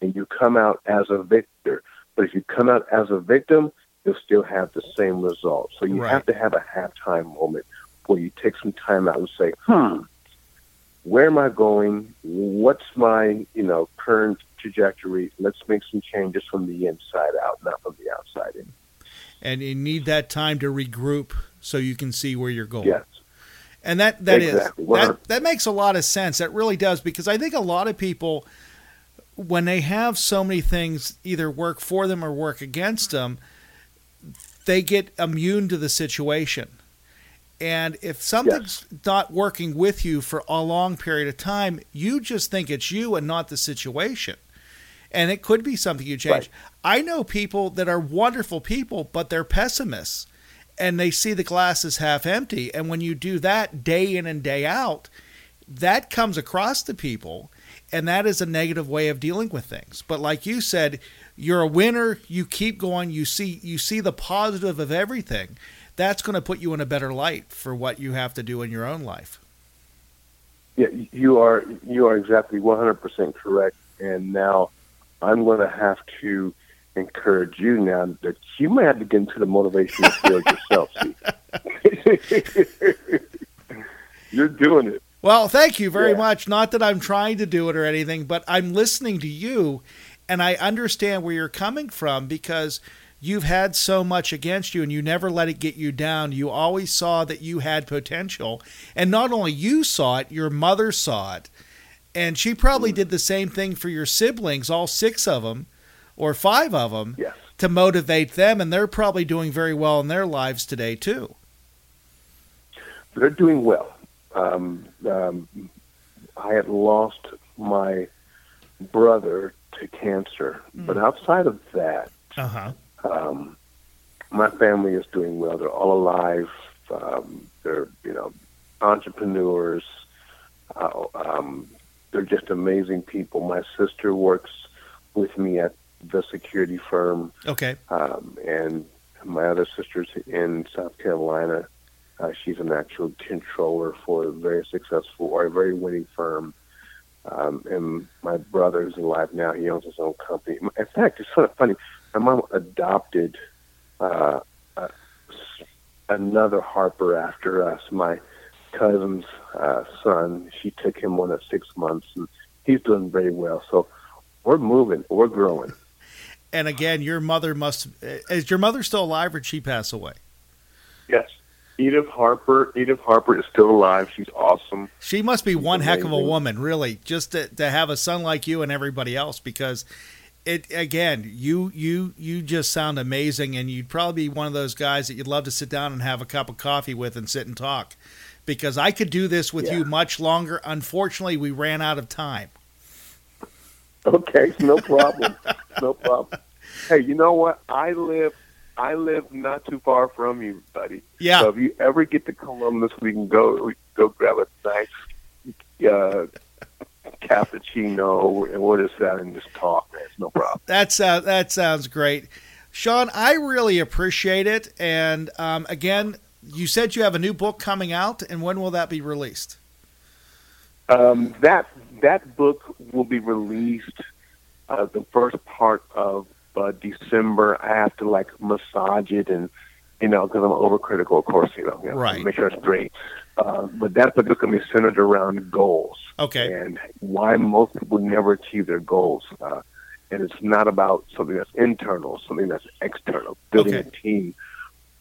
and you come out as a victor. But if you come out as a victim, you'll still have the same result. So you Right. have to have a halftime moment where you take some time out and say, "Hmm, where am I going? What's my you know current trajectory? Let's make some changes from the inside out, not from the outside in." And you need that time to regroup so you can see where you're going. Yes. And that that is Exactly. Well- that that makes a lot of sense. That really does because I think a lot of people when they have so many things either work for them or work against them, they get immune to the situation. And if something's not working with you for a long period of time, you just think it's you and not the situation. And it could be something you change. Right. I know people that are wonderful people, but they're pessimists and they see the glass as half empty. And when you do that day in and day out, that comes across to people, and that is a negative way of dealing with things. But like you said, you're a winner. You keep going. You see you see the positive of everything. That's going to put you in a better light for what you have to do in your own life. Yeah, you are you are exactly 100% correct. And now I'm going to have to encourage you now that you may have to get into the motivational field yourself. You're doing it. Well, thank you very Yeah. much. Not that I'm trying to do it or anything, but I'm listening to you and I understand where you're coming from because you've had so much against you and you never let it get you down. You always saw that you had potential. And not only you saw it, your mother saw it. And she probably did the same thing for your siblings, all six of them or five of them, Yes. to motivate them. And they're probably doing very well in their lives today, too. They're doing well. Um, um, I had lost my brother to cancer, but outside of that, Uh huh. um, my family is doing well. They're all alive. Um, they're you know entrepreneurs. Uh, um, they're just amazing people. My sister works with me at the security firm, Okay. um, and my other sister's in South Carolina. Uh, she's an actual controller for a very successful or a very winning firm. Um, and my brother's alive now. He owns his own company. In fact, it's sort of funny. My mom adopted uh, uh, another Harper after us. My cousin's uh, son. She took him on at six months, and he's doing very well. So we're moving. We're growing. And again, your mother must. Is your mother still alive or did she pass away? Yes. Edith Harper. Edith Harper is still alive. She's awesome. She must be one heck of a woman, really, just to, to have a son like you and everybody else. Because it again, you you you just sound amazing, and you'd probably be one of those guys that you'd love to sit down and have a cup of coffee with and sit and talk. Because I could do this with you much longer. Unfortunately, we ran out of time. Okay, no problem. no problem. Hey, you know what? I live I live not too far from you, buddy. Yeah. So if you ever get to Columbus, we can go we can go grab a nice uh, cappuccino and what is that just sit down and just talk, man. It's no problem. That's uh, that sounds great, Shawn. I really appreciate it. And um, again, you said you have a new book coming out, and when will that be released? Um, that that book will be released uh, the first part of uh, December. I have to like massage it and you know because I'm overcritical, of course. You know, you know, Right. Make sure it's great. Uh, but that book is going to be centered around goals Okay. and why most people never achieve their goals. Uh, and it's not about something that's internal, something that's external, building Okay. a team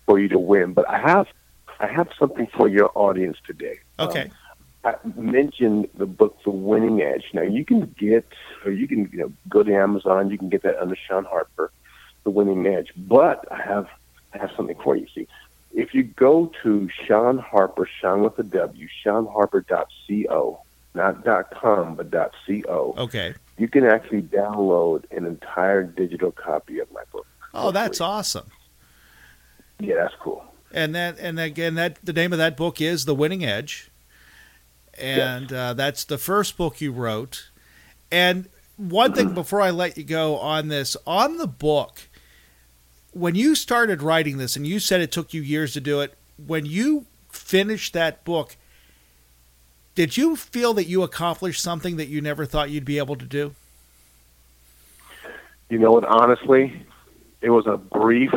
for you to win. But I have I have something for your audience today. Um, Okay. I mentioned the book The Winning Edge. Now you can get, or you can you know go to Amazon. You can get that under Shawn Harper, The Winning Edge. But I have I have something for you. See, if you go to Shawn Harper, Shawn with a W, ShawnHarper.co, not dot .com, but dot .co, Okay. you can actually download an entire digital copy of my book. Oh, that's awesome. Yeah, that's cool. And that, and again, that the name of that book is The Winning Edge, and uh, that's the first book you wrote. And one thing before I let you go on this, on the book, when you started writing this, and you said it took you years to do it, when you finished that book, did you feel that you accomplished something that you never thought you'd be able to do? You know what? Honestly, it was a brief,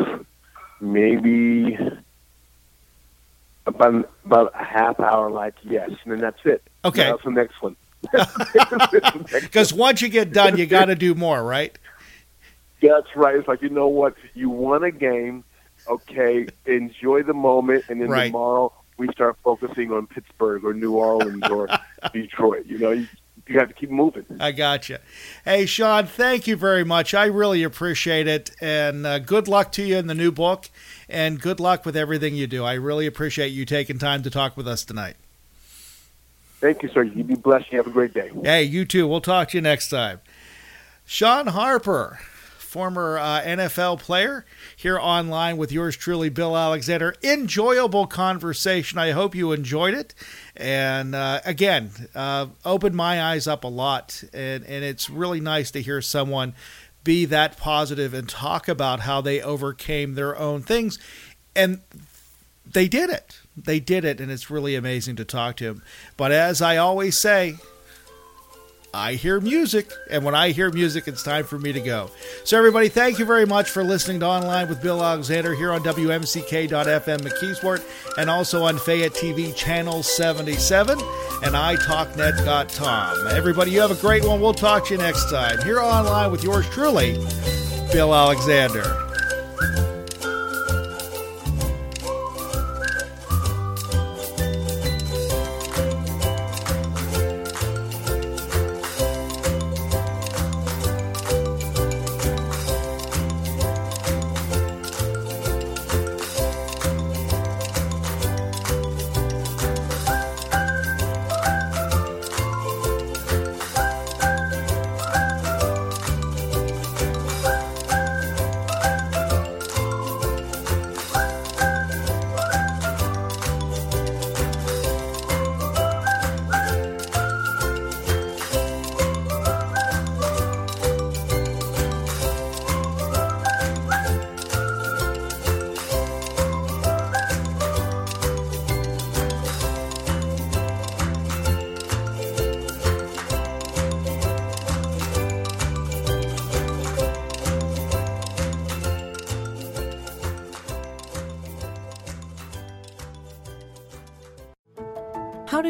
maybe about about a half hour. Like yes, and then that's it. Okay. That's the next one. Because once you get done, you got to do more, right? That's right. It's like you know what? You won a game. Okay, enjoy the moment, and then Right. tomorrow we start focusing on Pittsburgh or New Orleans or Detroit. You know, you, you have to keep moving. I got gotcha. Hey, Shawn, thank you very much. I really appreciate it. And uh, good luck to you in the new book. And good luck with everything you do. I really appreciate you taking time to talk with us tonight. Thank you, sir. You be blessed. You have a great day. Hey, you too. We'll talk to you next time. Shawn Harper, former uh, NFL player, here online with yours truly, Bill Alexander. Enjoyable conversation. I hope you enjoyed it. And uh, again, uh, opened my eyes up a lot. And, and it's really nice to hear someone be that positive and talk about how they overcame their own things. And they did it. They did it, and it's really amazing to talk to him. But as I always say, I hear music, and when I hear music, it's time for me to go. So, everybody, thank you very much for listening to Online with Bill Alexander here on WMCK.FM McKeesport and also on Fayette TV Channel 77 and iTalkNet.com. Everybody, you have a great one. We'll talk to you next time here online with yours truly, Bill Alexander.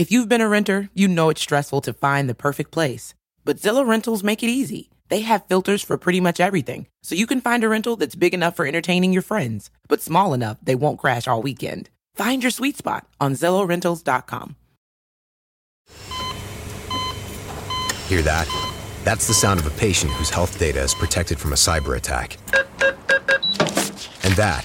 If you've been a renter, you know it's stressful to find the perfect place. But Zillow Rentals make it easy. They have filters for pretty much everything, so you can find a rental that's big enough for entertaining your friends, but small enough they won't crash all weekend. Find your sweet spot on ZillowRentals.com. Hear that? That's the sound of a patient whose health data is protected from a cyber attack. And that,